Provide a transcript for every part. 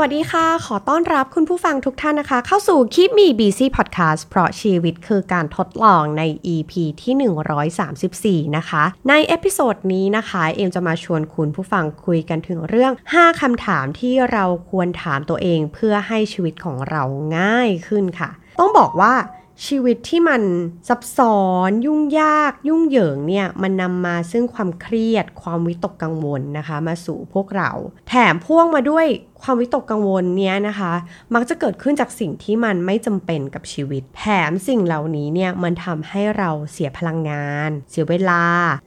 สวัสดีค่ะ ขอต้อนรับคุณผู้ฟังทุกท่านนะคะ เข้าสู่คลิปมี BC Podcast เพราะชีวิตคือการทดลองใน EP ที่ 134 นะคะ ใน episode นี้นะคะ เอมจะมาชวนคุณผู้ฟังคุยกันถึงเรื่อง 5 คำถามที่เราควรถามตัวเองเพื่อให้ชีวิตของเราง่ายขึ้นค่ะ ต้องบอกว่าชีวิตที่มันซับซ้อนยุ่งยาก ยุ่งเหยิงเนี่ย มันนำมาซึ่งความเครียดความวิตกกังวลนะคะ มาสู่พวกเรา แถมพ่วงมาด้วย ความวิตกกังวลเนี้ยนะคะ มักจะเกิดขึ้นจากสิ่งที่มันไม่จำเป็นกับชีวิต แถมสิ่งเหล่านี้เนี่ยมันทำให้เราเสียพลังงาน เสียเวลา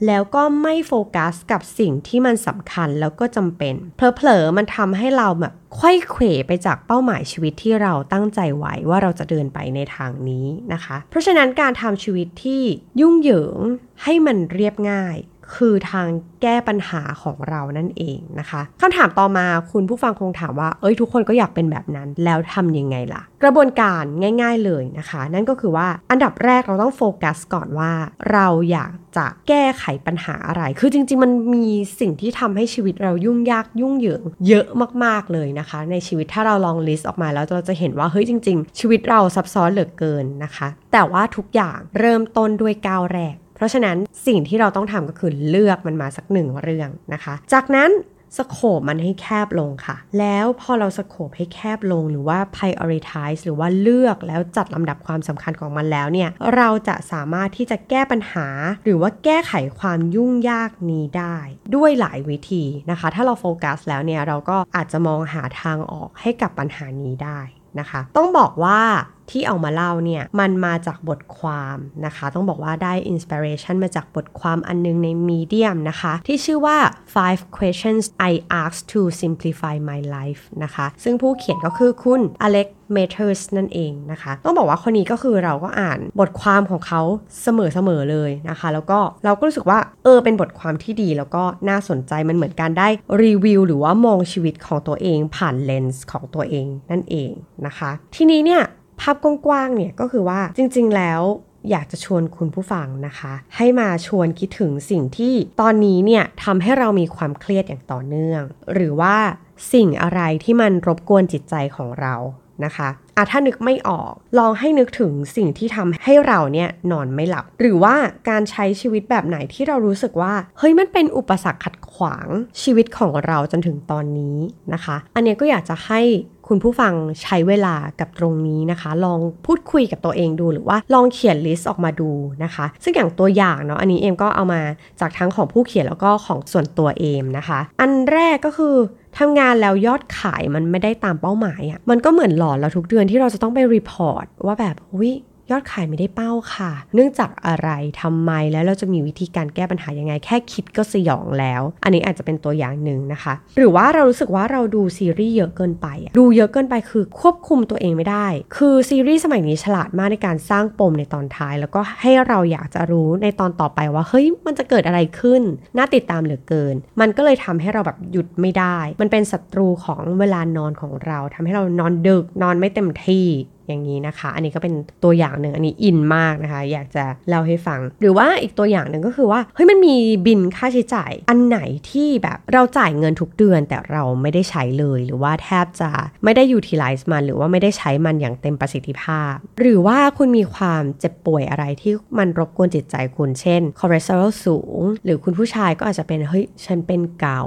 แล้วก็ไม่โฟกัสกับสิ่งที่มันสำคัญแล้วก็จำเป็นเพลอๆมันทำให้เราแบบควยเขวไปจากเป้าหมายชีวิตที่เราตั้งใจไว้ว่าเราจะเดินไปในทางนี้นะคะ เพราะฉะนั้นการทำชีวิตที่ยุ่งเหยิงให้มันเรียบง่าย คือทางแก้ปัญหาของเรานั่นเองนะคะคำถามต่อมาคุณผู้ฟังคงถามว่า เอ้ยทุกคนก็อยากเป็นแบบนั้น แล้วทำยังไงล่ะ กระบวนการง่าย ๆเลยนะคะ นั่นก็คือว่าอันดับแรกเราต้องโฟกัสก่อนว่า เราอยากจะแก้ไขปัญหาอะไร คือจริง ๆ มันมีสิ่งที่ทำให้ชีวิตเรายุ่งยากยุ่งเหยิงเยอะมากๆเลยนะคะ ในชีวิตถ้าเราลองลิสต์ออกมาแล้วเราจะเห็นว่าเฮ้ยจริง ๆ ชีวิตเราซับซ้อนเหลือเกินนะคะ แต่ว่าทุกอย่างเริ่มต้นด้วยก้าวแรก ราะฉะนั้นสิ่งที่เราต้องทำก็คือเลือกมันมาสักหนึ่งเรื่องนะคะ จากนั้นสโคบมันให้แคบลงค่ะ แล้วพอเราสโคบให้แคบลงหรือว่า prioritize หรือว่าเลือกแล้วจัดลำดับความสำคัญของมันแล้วเนี่ย เราจะสามารถที่จะแก้ปัญหา หรือว่าแก้ไขความยุ่งยากนี้ได้ ด้วยหลายวิธีนะคะ ถ้าเราโฟกัสแล้วเนี่ย เราก็อาจจะมองหาทางออกให้กับปัญหานี้ได้นะคะ ต้องบอกว่าที่เอามาเล่าเนี่ยมันมาจากบทความนะคะ ต้องบอกว่าได้ inspiration มาจากบทความอันนึงใน Medium นะคะ ที่ชื่อว่า five questions I asked to simplify my life นะคะ ซึ่งผู้เขียนก็คือคุณอเล็กเมเทอร์สนั่นเองนะคะ ต้องบอกว่าคนนี้ก็คือเราก็อ่านบทความของเขาเสมอๆเลยนะคะ แล้วก็เราก็รู้สึกว่าเออเป็นบทความที่ดีแล้วก็น่าสนใจมันเหมือนการได้รีวิวหรือว่ามองชีวิตของตัวเองผ่านเลนส์ของตัวเองนั่นเองนะคะ ทีนี้เนี่ย ภาพกว้างๆเนี่ยก็คือว่าจริง ๆ แล้วอยากจะชวนคุณผู้ฟังนะคะ ให้มาชวนคิดถึงสิ่งที่ตอนนี้เนี่ยทำให้เรามีความเครียดอย่างต่อเนื่อง หรือว่าสิ่งอะไรที่มันรบกวนจิตใจของเรานะคะอะถ้านึกไม่ออก ลองให้นึกถึงสิ่งที่ทำให้เราเนี่ยนอนไม่หลับ หรือว่าการใช้ชีวิตแบบไหนที่เรารู้สึกว่า เฮ้ยมันเป็นอุปสรรคขัดขวางชีวิตของเราจนถึงตอนนี้นะคะ อันนี้ก็อยากจะให้ คุณผู้ฟังใช้เวลากับตรงนี้นะคะ ลองพูดคุยกับตัวเองดูหรือว่าลองเขียน list ออกมาดูนะคะ ซึ่งอย่างตัวอย่างเนาะอันนี้เอมก็เอามาจากทั้งของผู้เขียนแล้วก็ของส่วนตัวเอมนะคะ อันแรกก็คือทำงานแล้วยอดขายมันไม่ได้ตามเป้าหมายอะ่ะมันก็เหมือนหลอนเราทุกเดือนที่เราจะต้องไป report ว่าแบบวิ ยอดขายไม่ได้เป้าค่ะ เนื่องจากอะไรทำไมแล้วเราจะมีวิธีการแก้ปัญหายังไง แค่คิดก็สยองแล้ว อันนี้อาจจะเป็นตัวอย่างหนึ่งนะคะ หรือว่าเรารู้สึกว่าเราดูซีรีส์เยอะเกินไป ดูเยอะเกินไปคือควบคุมตัวเองไม่ได้ คือซีรีส์สมัยนี้ฉลาดมากในการสร้างปมในตอนท้าย แล้วก็ให้เราอยากจะรู้ในตอนต่อไปว่าเฮ้ยมันจะเกิดอะไรขึ้น น่าติดตามเหลือเกิน มันก็เลยทำให้เราแบบหยุดไม่ได้ มันเป็นศัตรูของเวลานอนของเราทำให้เรานอนดึกนอนไม่เต็มที่ อย่างนี้นะคะ อันนี้ก็เป็นตัวอย่างหนึ่งอันนี้อินมากนะคะ อยากจะเล่าให้ฟัง หรือว่าอีกตัวอย่างหนึ่งก็คือว่าเฮ้ยมันมีบินค่าใช้จ่ายอันไหนที่แบบเราจ่ายเงินทุกเดือน แต่เราไม่ได้ใช้เลย หรือว่าแทบจะไม่ได้ utilize มัน หรือว่าไม่ได้ใช้มันอย่างเต็มประสิทธิภาพ หรือว่าคุณมีความเจ็บป่วยอะไรที่มันรบกวนจิตใจคุณเช่นคอเลสเตอรอลสูง หรือคุณผู้ชายก็อาจจะเป็นเฮ้ยฉันเป็นเกาต์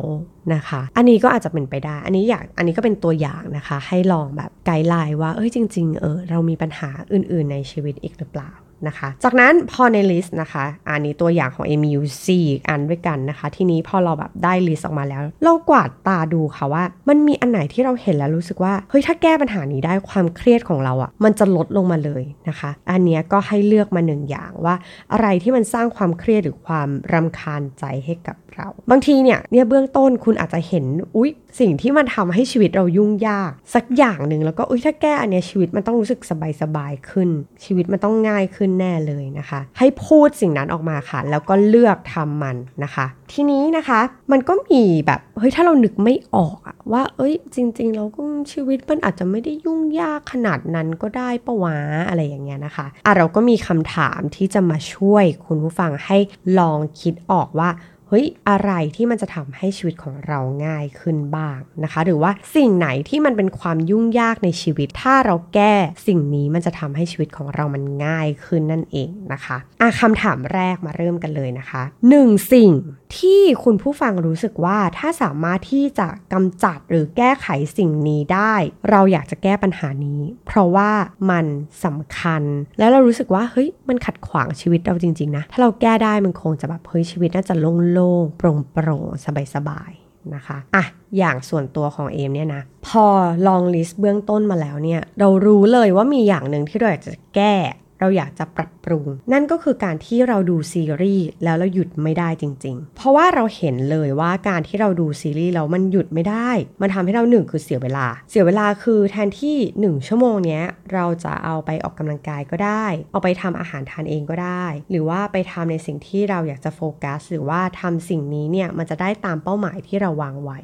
นะคะ อันนี้ก็อาจจะเป็นไปได้ อันนี้อยาก อันนี้ก็เป็นตัวอย่างนะคะ ให้ลองแบบ guideline ว่า เอ้ยจริง ๆ เออเรามีปัญหาอื่น ๆ ในชีวิตอีกหรือเปล่า นะคะ จากนั้นพอใน list นะคะ อันนี้ตัวอย่างของ MUC อันด้วยกันนะคะ ทีนี้พอเราแบบได้ลิสต์ออกมาแล้ว เรากวาดตาดูค่ะว่า มันมีอันไหนที่เราเห็นแล้วรู้สึกว่า เฮ้ย ถ้าแก้ปัญหานี้ได้ความเครียดของเราอะ่ะ มันจะลดลงมาเลยนะคะ อันนี้ก็ให้เลือกมาหนึ่งอย่างว่า อะไรที่มันสร้างความเครียดหรือความรำคาญใจให้กับเรา บางทีเนี่ย เนี่ยเบื้องต้นคุณอาจจะเห็น อุ๊ย สิ่งที่มันทำให้ชีวิตเรายุ่งยาก สักอย่างหนึ่งแล้วก็ อุ้ยถ้าแก้อันเนี้ยชีวิตมันต้องรู้สึกสบายๆขึ้น ชีวิตมันต้องง่ายขึ้นแน่เลยนะคะ ให้พูดสิ่งนั้นออกมาค่ะ แล้วก็เลือกทำมันนะคะ ทีนี้นะคะมันก็มีแบบเฮ้ยถ้าเรานึกไม่ออกอะว่า เอ้ย จริง ๆ เราก็ชีวิตมันอาจจะไม่ได้ยุ่งยากขนาดนั้นก็ได้ปะวะอะไรอย่างเงี้ยนะคะอะเราก็มีคำถามที่จะมาช่วยคุณผู้ฟังให้ลองคิดออกว่า เฮ้ยอะไรที่มันจะทำให้ชีวิตของเราง่ายขึ้นบ้างนะคะ หรือว่าสิ่งไหนที่มันเป็นความยุ่งยากในชีวิต ถ้าเราแก้สิ่งนี้มันจะทำให้ชีวิตของเรามันง่ายขึ้นนั่นเองนะคะอะคำถามแรกมาเริ่มกันเลยนะคะหนึ่งสิ่งที่คุณผู้ฟังรู้สึกว่าถ้าสามารถที่จะกำจัดหรือแก้ไขสิ่งนี้ได้ เราอยากจะแก้ปัญหานี้ เพราะว่ามันสำคัญ แล้วเรารู้สึกว่าเฮ้ยมันขัดขวางชีวิตเราจริงๆนะถ้าเราแก้ได้มันคงจะแบบเฮ้ยชีวิตน่าจะโล่งๆโปร่งๆสบายๆนะคะอะอย่างส่วนตัวของเอมเนี่ยนะพอลองลิสต์เบื้องต้นมาแล้วเนี่ยเรารู้เลยว่ามีอย่างหนึ่งที่เราอยากจะแก้ เราอยากจะปรับ ปรุง นั่นก็คือการที่เราดูซีรีส์แล้วเราหยุดไม่ได้จริง ๆ เพราะว่าเราเห็นเลยว่าการที่เราดูซีรีส์แล้วมันหยุดไม่ได้ มันทำให้เราหนึ่งคือเสียเวลา เสียเวลาคือแทนที่ 1 ชั่วโมงเนี้ยเราจะเอาไปออกกำลังกายก็ได้ เอาไปทำอาหารทานเองก็ได้ หรือว่าไปทำในสิ่งที่เราอยากจะโฟกัส หรือว่าทำสิ่งนี้เนี่ยมันจะได้ตามเป้าหมายที่เราวางไว้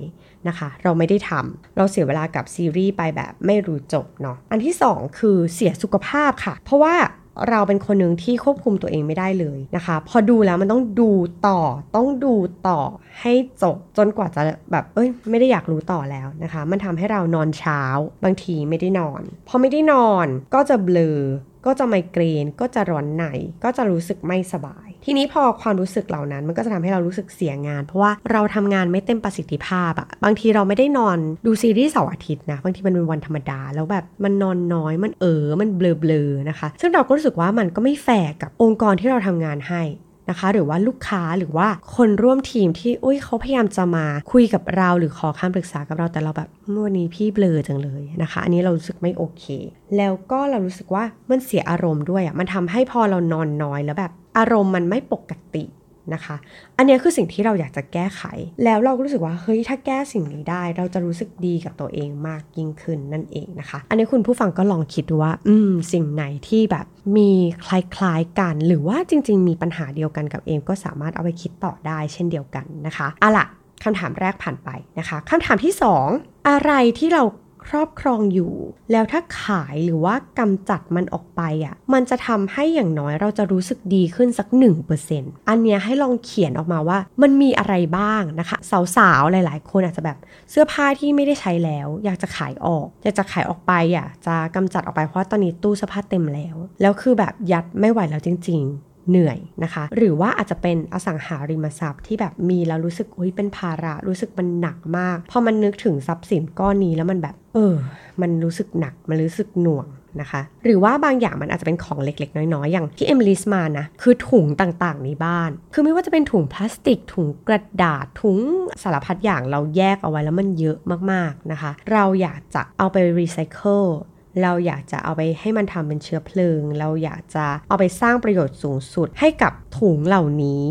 นะคะ เราไม่ได้ทำเราเสียเวลากับซีรีส์ไปแบบไม่รู้จบเนาะอันที่ 2 คือเสียสุขภาพค่ะ เพราะว่า เราเป็นคนหนึ่งที่ควบคุมตัวเองไม่ได้เลยนะคะ พอดูแล้วมันต้องดูต่อ ต้องดูต่อให้จบจนกว่าจะแบบเอ้ยไม่ได้อยากรู้ต่อแล้วนะคะ มันทำให้เรานอนเช้า บางทีไม่ได้นอน พอไม่ได้นอนก็จะเบลอ ก็จะไมเกรน ก็จะร้อนใน ก็จะรู้สึกไม่สบาย ทีนี้พอความรู้สึกเหล่านั้น มันก็จะทำให้เรารู้สึกเสียงาน เพราะว่าเราทำงานไม่เต็มประสิทธิภาพอะบางทีเราไม่ได้นอนดูซีรีส์เสาร์อาทิตย์นะบางทีมันเป็นวันธรรมดา แล้วแบบมันนอนน้อยมันเออมันเบลอๆนะคะ ซึ่งเราก็รู้สึกว่ามันก็ไม่แฟร์กับองค์กรที่เราทำงานให้นะคะหรือว่าลูกค้าหรือว่าคนร่วมทีมที่อุ้ยเขาพยายามจะมาคุยกับเราหรือขอคำปรึกษากับเราแต่เราแบบวันนี้พี่เบลอจังเลยนะคะ อันนี้เรารู้สึกไม่โอเค แล้วก็เรารู้สึกว่ามันเสียอารมณ์ด้วยอะ่ะมันทำให้พอเรานอนน้อยแล้วแบบ อารมณ์มันไม่ปกตินะคะ อันนี้คือสิ่งที่เราอยากจะแก้ไข แล้วเราก็รู้สึกว่าเฮ้ยถ้าแก้สิ่งนี้ได้ เราจะรู้สึกดีกับตัวเองมากยิ่งขึ้นนั่นเองนะคะ อันนี้คุณผู้ฟังก็ลองคิดดูว่า อืม สิ่งไหนที่แบบมีคล้ายๆกัน หรือว่าจริง ๆ มีปัญหาเดียวกันกับเอมก็สามารถเอาไปคิดต่อได้เช่นเดียวกันนะคะอะล่ะคำถามแรกผ่านไปนะคะคำถามที่ 2 อะไรที่เรา ครอบครองอยู่ แล้วถ้าขายหรือว่ากำจัดมันออกไปอะ่ะ มันจะทำให้อย่างน้อยเราจะรู้สึกดีขึ้นสัก 1%อันเนี้ยให้ลองเขียนออกมาว่ามันมีอะไรบ้างนะคะ สาวๆ หลายๆ คนอาจจะแบบเสื้อผ้าที่ไม่ได้ใช้แล้ว อยากจะขายออก อยากจะขายออกไปอะจะกำจัดออกไปเพราะตอนนี้ตู้เสื้อผ้าเต็มแล้ว แล้วคือแบบยัดไม่ไหวแล้วจริง ๆ เหนื่อยนะคะ หรือว่าอาจจะเป็นอสังหาริมทรัพย์ที่แบบมีแล้วรู้สึกอุ้ยเป็นภาระรู้สึกมันหนักมาก พอมันนึกถึงทรัพย์สินก้อนนี้แล้วมันแบบ เออ มันรู้สึกหนักมันรู้สึกหน่วงนะคะ หรือว่าบางอย่างมันอาจจะเป็นของเล็ก ๆ น้อยๆ อย่างที่เอมลิสมานะคือถุงต่างๆในบ้าน คือไม่ว่าจะเป็นถุงพลาสติก ถุงกระดาษถุงสารพัดอย่างเราแยกเอาไว้แล้วมันเยอะมากๆนะคะ เราอยากจะเอาไปรีไซเคิล เราอยากจะเอาไปให้มันทำเป็นเชื้อเพลิง เราอยากจะเอาไปสร้างประโยชน์สูงสุดให้กับถุงเหล่านี้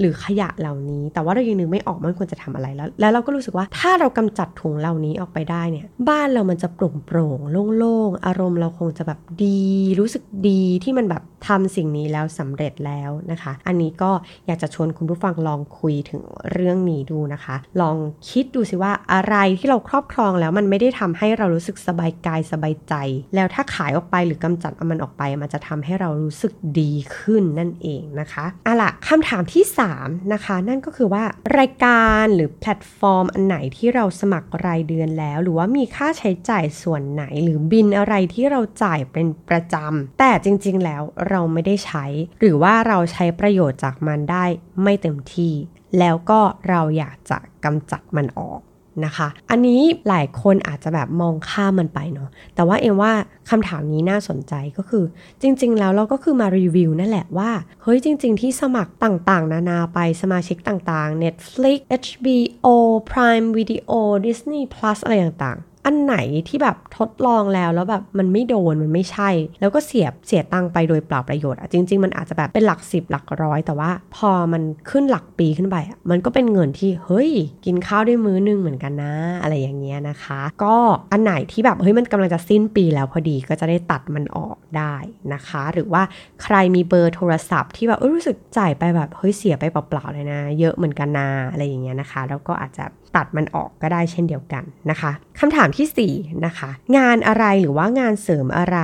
หรือขยะเหล่านี้ แต่ว่าเรายังนึกไม่ออกมันควรจะทำอะไรแล้ว แล้วเราก็รู้สึกว่าถ้าเรากำจัดถุงเหล่านี้ออกไปได้เนี่ย บ้านเรามันจะโปร่งโปร่งโล่งๆ อารมณ์เราคงจะแบบดี รู้สึกดีที่มันแบบทำสิ่งนี้แล้วสำเร็จแล้วนะคะ อันนี้ก็อยากจะชวนคุณผู้ฟังลองคุยถึงเรื่องนี้ดูนะคะ ลองคิดดูสิว่าอะไรที่เราครอบครองแล้วมันไม่ได้ทำให้เรารู้สึกสบายกายสบายใจ แล้วถ้าขายออกไปหรือกำจัดมันออกไป มันจะทำให้เรารู้สึกดีขึ้นนั่นเองนะคะอะล่ะคำถามที่ 3 นะคะ นั่นก็คือว่ารายการหรือแพลตฟอร์ม อันไหนที่เราสมัครรายเดือนแล้ว หรือว่ามีค่าใช้จ่ายส่วนไหน หรือบินอะไรที่เราจ่ายเป็นประจำแต่จริง ๆ แล้วเราไม่ได้ใช้ หรือว่าเราใช้ประโยชน์จากมันได้ไม่เต็มที่ แล้วก็เราอยากจะกำจัดมันออกนะคะ อันนี้หลายคนอาจจะแบบมองข้ามมันไปเนาะ แต่ว่าเอ็มว่าคำถามนี้น่าสนใจก็คือ จริง ๆ แล้วเราก็คือมารีวิวนั่นแหละว่า เฮ้ยจริง ๆ ที่สมัครต่างๆ นานาไปสมาชิกต่างๆ Netflix HBO Prime Video Disney Plus อะไรต่างๆ อันไหนที่แบบทดลองแล้วแล้วแบบมันไม่โดนมันไม่ใช่ แล้วก็เสียเสียตังไปโดยเปล่าประโยชน์อะจริง ๆ มันอาจจะแบบเป็นหลักสิบหลักร้อย แต่ว่าพอมันขึ้นหลักปีขึ้นไปมันก็เป็นเงินที่เฮ้ย กินข้าวได้มื้อนึงเหมือนกันนะ อะไรอย่างเงี้ยนะคะ ก็อันไหนที่แบบเฮ้ยมันกำลังจะสิ้นปีแล้วพอดีก็จะได้ตัดมันออกได้นะคะ หรือว่าใครมีเบอร์โทรศัพท์ที่แบบรู้สึกจ่ายไปแบบเฮ้ยเสียไปเปล่าๆเลยนะ เยอะเหมือนกันนะอะไรอย่างเงี้ยนะคะ แล้วก็อาจจะ ตัดมันออกก็ได้เช่นเดียวกันนะคะคำถามที่4นะคะงานอะไรหรือว่างานเสริมอะไร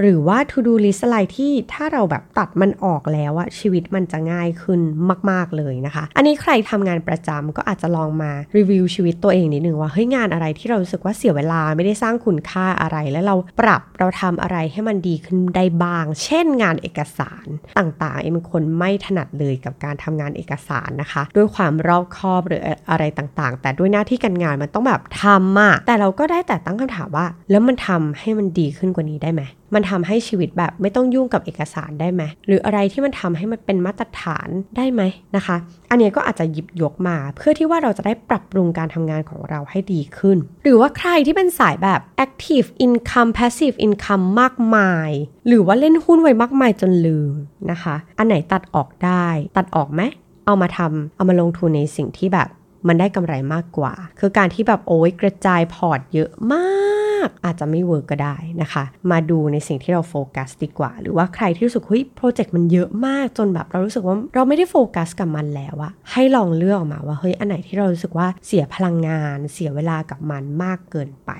หรือว่า to do list อะไรที่ถ้าเราแบบตัดมันออกแล้วอะชีวิตมันจะง่ายขึ้นมาก ๆเลยนะคะ อันนี้ใครทำงานประจำก็อาจจะลองมารีวิวชีวิตตัวเองนิดนึงว่าเฮ้ยงานอะไรที่เรารู้สึกว่าเสียเวลาไม่ได้สร้างคุณค่าอะไร แล้วเราปรับเราทำอะไรให้มันดีขึ้นได้บ้าง เช่น งานเอกสารต่างๆเอ็มคนไม่ถนัดเลยกับการทำงานเอกสารนะคะ ด้วยความรอบคอบหรืออะไรต่างๆ แต่ด้วยหน้าที่การงานมันต้องแบบทำอะแต่เราก็ได้แต่ตั้งคำถามว่า แล้วมันทำให้มันดีขึ้นกว่านี้ได้ไหมมันทำให้ชีวิตแบบไม่ต้องยุ่งกับเอกสารได้ไหมหรืออะไรที่มันทำให้มันเป็นมาตรฐานได้ไหมนะคะ อันนี้ก็อาจจะหยิบยกมา เพื่อที่ว่าเราจะได้ปรับปรุงการทำงานของเราให้ดีขึ้น หรือว่าใครที่เป็นสายแบบ active income passive income มากมาย หรือว่าเล่นหุ้นไว้มากมายจนลืมนะคะ อันไหนตัดออกได้ ตัดออกไหมเอามาทำเอามาลงทุนในสิ่งที่แบบ มันได้กำไรมากกว่า คือการที่แบบโอ้ยกระจาย port เยอะมาก อาจจะไม่ work ก็ได้นะคะ มาดูในสิ่งที่เราโฟกัสดีกว่า หรือว่าใครที่รู้สึกเฮ้ย project มันเยอะมากจนแบบเรารู้สึกว่าเราไม่ได้โฟกัสกับมันแล้วอะให้ลองเลือกออกมาว่าเฮ้ยอันไหนที่เรารู้สึกว่าเสียพลังงาน เสียเวลากับมันมากเกินไป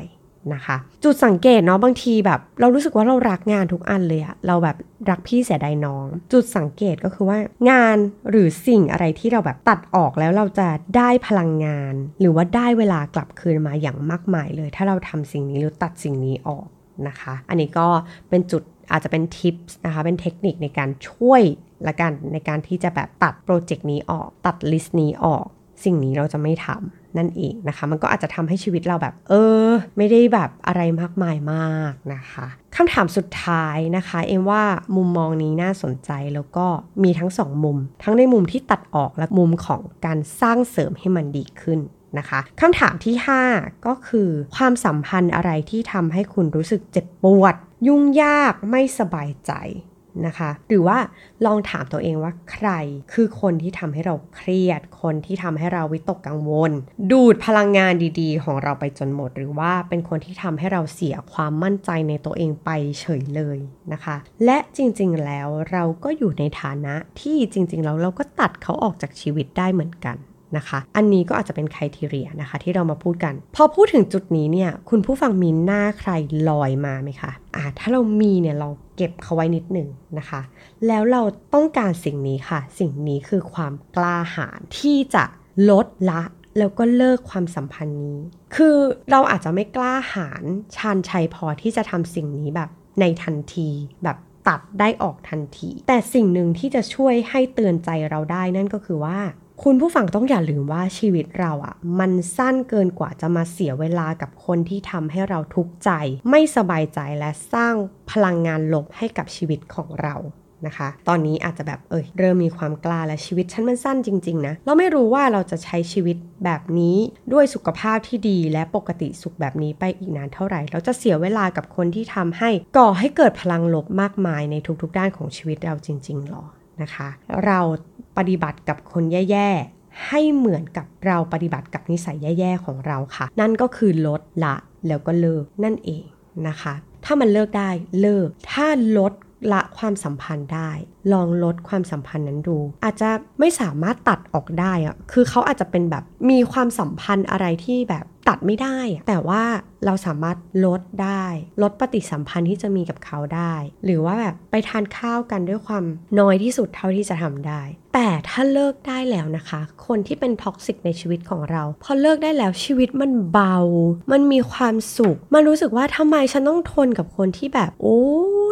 นะคะ จุดสังเกตเนาะบางทีแบบเรารู้สึกว่าเรารักงานทุกอันเลยอะเราแบบรักพี่เสียดายน้อง จุดสังเกตก็คือว่างานหรือสิ่งอะไรที่เราแบบตัดออกแล้วเราจะได้พลังงาน หรือว่าได้เวลากลับคืนมาอย่างมากมายเลย ถ้าเราทำสิ่งนี้หรือตัดสิ่งนี้ออกนะคะ อันนี้ก็เป็นจุดอาจจะเป็น tips นะคะเป็นเทคนิคในการช่วยละกันในการที่จะแบบตัด project นี้ออก ตัด list นี้ออก สิ่งนี้เราจะไม่ทำนั่นเองนะคะ มันก็อาจจะทำให้ชีวิตเราแบบ เออ ไม่ได้แบบอะไรมากมายมากนะคะคำถามสุดท้ายนะคะ เอ็มว่ามุมมองนี้น่าสนใจแล้วก็มีทั้งสองมุม ทั้งในมุมที่ตัดออกและมุมของการสร้างเสริมให้มันดีขึ้นนะคะคำถามที่ 5 ก็คือ ความสัมพันธ์อะไรที่ทำให้คุณรู้สึกเจ็บปวด ยุ่งยากไม่สบายใจ นะคะ หรือว่าลองถามตัวเองว่าใครคือคนที่ทำให้เราเครียด คนที่ทำให้เราวิตกกังวล ดูดพลังงานดีๆ ของเราไปจนหมด หรือว่าเป็นคนที่ทำให้เราเสียความมั่นใจในตัวเองไปเฉยเลยนะคะ และจริงๆแล้วเราก็อยู่ในฐานะที่จริงๆแล้วเราก็ตัดเขาออกจากชีวิตได้เหมือนกัน นะคะ อันนี้ก็อาจจะเป็นคุณทีเรียนะคะ ที่เรามาพูดกัน พอพูดถึงจุดนี้เนี่ย คุณผู้ฟังมีหน้าใครลอยมาไหมคะอ่าถ้าเรามีเนี่ยเราเก็บเขาไว้นิดหนึ่งนะคะ แล้วเราต้องการสิ่งนี้ค่ะ สิ่งนี้คือความกล้าหาญที่จะลดละแล้วก็เลิกความสัมพันธ์นี้ คือเราอาจจะไม่กล้าหาญชานชัยพอที่จะทำสิ่งนี้แบบในทันทีแบบตัดได้ออกทันที แต่สิ่งหนึ่งที่จะช่วยให้เตือนใจเราได้นั่นก็คือว่า คุณผู้ฟังต้องอย่าลืมว่าชีวิตเราอะ่ะ มันสั้นเกินกว่าจะมาเสียเวลากับคนที่ทำให้เราทุกข์ใจ ไม่สบายใจและสร้างพลังงานลบให้กับชีวิตของเรานะคะ ตอนนี้อาจจะแบบเอยเริ่มมีความกล้าและชีวิตฉันมันสั้นจริง ๆ นะ เราไม่รู้ว่าเราจะใช้ชีวิตแบบนี้ด้วยสุขภาพที่ดีและปกติสุขแบบนี้ไปอีกนานเท่าไหร่ เราจะเสียเวลากับคนที่ทำให้ก่อให้เกิดพลังลบมากมายในทุกๆด้านของชีวิตเราจริงๆหรอนะคะ เรา ปฏิบัติกับคนแย่ๆ ให้เหมือนกับเราปฏิบัติกับนิสัยแย่ๆของเราค่ะ นั่นก็คือลดละแล้วก็เลิกนั่นเองนะคะ ถ้ามันเลิกได้เลิก ถ้าลดละความสัมพันธ์ได้ ลองลดความสัมพันธ์นั้นดู อาจจะไม่สามารถตัดออกได้อะคือเขาอาจจะเป็นแบบมีความสัมพันธ์อะไรที่แบบ ตัดไม่ได้ แต่ว่าเราสามารถลดได้ ลดปฏิสัมพันธ์ที่จะมีกับเขาได้ หรือว่าแบบไปทานข้าวกันด้วยความน้อยที่สุดเท่าที่จะทำได้ แต่ถ้าเลิกได้แล้วนะคะ คนที่เป็น toxic ในชีวิตของเรา พอเลิกได้แล้วชีวิตมันเบา มันมีความสุข มันรู้สึกว่าทำไมฉันต้องทนกับคนที่แบบโอ้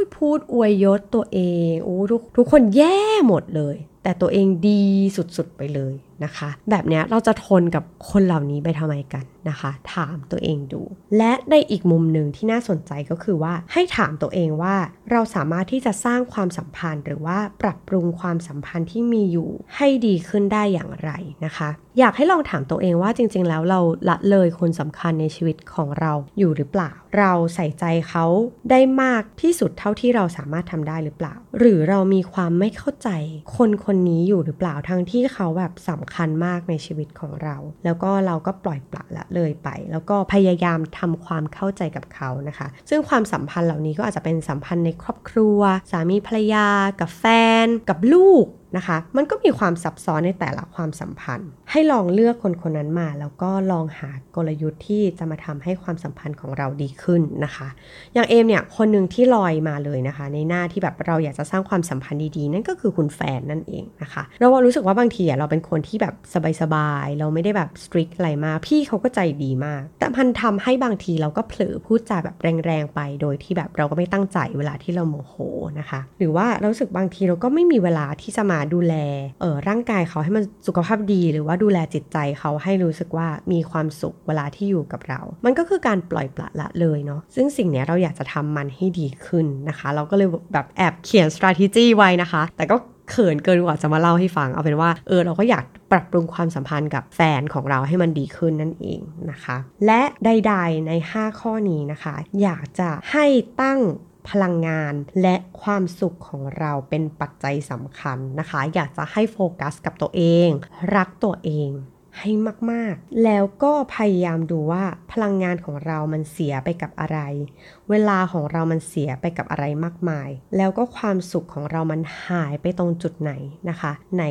ยพูดอวยยศตัวเองโอ้ทุกทุกคนแย่หมดเลย แต่ตัวเองดีสุดๆไปเลย นะคะ แบบนี้เราจะทนกับคนเหล่านี้ไปทำไมกันนะคะ ถามตัวเองดู และในอีกมุมหนึ่งที่น่าสนใจก็คือว่าให้ถามตัวเองว่าเราสามารถที่จะสร้างความสัมพันธ์ หรือว่าปรับปรุงความสัมพันธ์ที่มีอยู่ให้ดีขึ้นได้อย่างไรนะคะ อยากให้ลองถามตัวเองว่าจริง ๆ แล้วเราละเลยคนสำคัญในชีวิตของเราอยู่หรือเปล่า เราใส่ใจเขาได้มากที่สุดเท่าที่เราสามารถทำได้หรือเปล่า หรือเรามีความไม่เข้าใจคนคนนี้อยู่หรือเปล่าทั้งที่เขาแบบสำคัญมากในชีวิตของเรา แล้วก็เราก็ปล่อยปละละเลยไป แล้วก็พยายามทำความเข้าใจกับเขานะคะ ซึ่งความสัมพันธ์เหล่านี้ก็อาจจะเป็นสัมพันธ์ในครอบครัว สามีภรรยา กับแฟน กับลูก นะคะ มันก็มีความซับซ้อนในแต่ละความสัมพันธ์ ให้ลองเลือกคนคนนั้นมา แล้วก็ลองหากลยุทธ์ที่จะมาทำให้ความสัมพันธ์ของเราดีขึ้นนะคะ อย่างเอมเนี่ยคนหนึ่งที่ลอยมาเลยนะคะ ในหน้าที่แบบเราอยากจะสร้างความสัมพันธ์ดีๆ นั่นก็คือคุณแฟนนั่นเองนะคะ เรารู้สึกว่าบางทีเราเป็นคนที่แบบสบายๆเราไม่ได้แบบสตริกอะไรมากพี่เขาก็ใจดีมาก แต่มันทำให้บางทีเราก็เผลอพูดจาแบบแรงๆไป โดยที่แบบเราก็ไม่ตั้งใจเวลาที่เราโมโหนะคะ หรือว่าเราสึกบางทีเราก็ไม่มีเวลาที่จะมาดูแลเออร่างกายเขาให้มันสุขภาพดี หรือว่าดูแลจิตใจเขาให้รู้สึกว่ามีความสุขเวลาที่อยู่กับเรา มันก็คือการปล่อยปละละเลยเนาะซึ่งสิ่งนี้เราอยากจะทำมันให้ดีขึ้นนะคะ เราก็เลยแบบแอบเขียน strategy ไว้นะคะ แต่ก็เขินเกินกว่าจะมาเล่าให้ฟัง เอาเป็นว่าเออเราก็อยากปรับปรุงความสัมพันธ์กับแฟนของเราให้มันดีขึ้นนั่นเองนะคะ และใด ๆใน 5 ข้อนี้นะคะ อยากจะให้ตั้ง พลังงาน และความสุขของเราเป็นปัจจัยสำคัญนะคะ อยากจะให้โฟกัสกับตัวเอง รักตัวเองให้มากๆ แล้วก็พยายามดูว่าพลังงานของเรามันเสียไปกับอะไร เวลาของเรามันเสียไปกับอะไรมากมาย แล้วก็ความสุขของเรามันหายไปตรงจุดไหนนะคะ ใน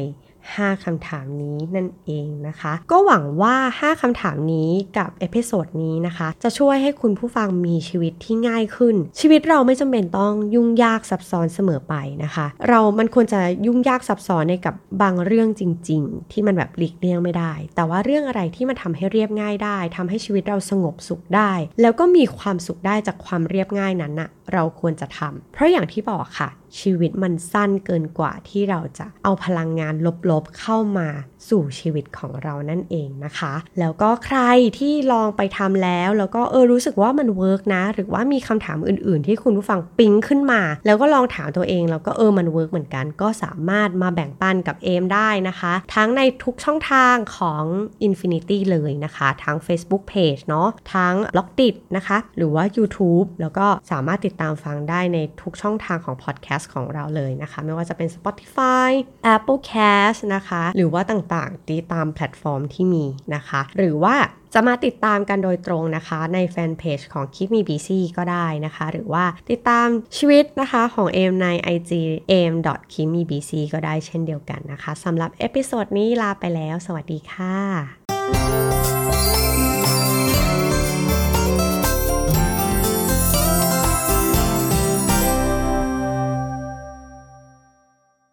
5 คำถามนี้นั่นเองนะคะ ก็หวังว่า 5 คำถามนี้กับ episode นี้นะคะ จะช่วยให้คุณผู้ฟังมีชีวิตที่ง่ายขึ้น ชีวิตเราไม่จำเป็นต้องยุ่งยากซับซ้อนเสมอไปนะคะ เรามันควรจะยุ่งยากซับซ้อนในกับบางเรื่องจริง ๆ ที่มันแบบหลีกเลี่ยงไม่ได้ แต่ว่าเรื่องอะไรที่มันทำให้เรียบง่ายได้ทำให้ชีวิตเราสงบสุขได้ แล้วก็มีความสุขได้จากความเรียบง่ายนั้นนะเราควรจะทำเพราะอย่างที่บอกค่ะชีวิตมันสั้นเกินกว่าที่เราจะเอาพลังงานลบๆเข้ามาสู่ชีวิตของเรานั่นเองนะคะ แล้วก็ใครที่ลองไปทำแล้ว แล้วก็เออรู้สึกว่ามัน work นะ หรือว่ามีคำถามอื่นๆ ที่คุณผู้ฟังปิ๊งขึ้นมา แล้วก็ลองถามตัวเอง แล้วก็เออมัน work เหมือนกัน ก็สามารถมาแบ่งปันกับเอมได้นะคะ ทั้งในทุกช่องทางของ Infinity เลยนะคะ ทั้ง Facebook Page เนาะทั้ง Blockditนะคะ หรือว่า YouTube แล้วก็สามารถติดตามฟังได้ในทุกช่องทางของพอดแคสของเราเลยนะคะ ไม่ว่าจะเป็น Spotify Apple Podcast นะคะ หรือว่าต่างๆที่ตามแพลตฟอร์มที่มีนะคะ หรือว่าจะมาติดตามกันโดยตรงนะคะ ในแฟนเพจของ Keep Me Busy ก็ได้นะคะ หรือว่าติดตามชีวิตนะคะของเอมใน IG m k e e p m e busy ก็ได้เช่นเดียวกันนะคะสำหรับ episode นี้ลาไปแล้ว สวัสดีค่ะ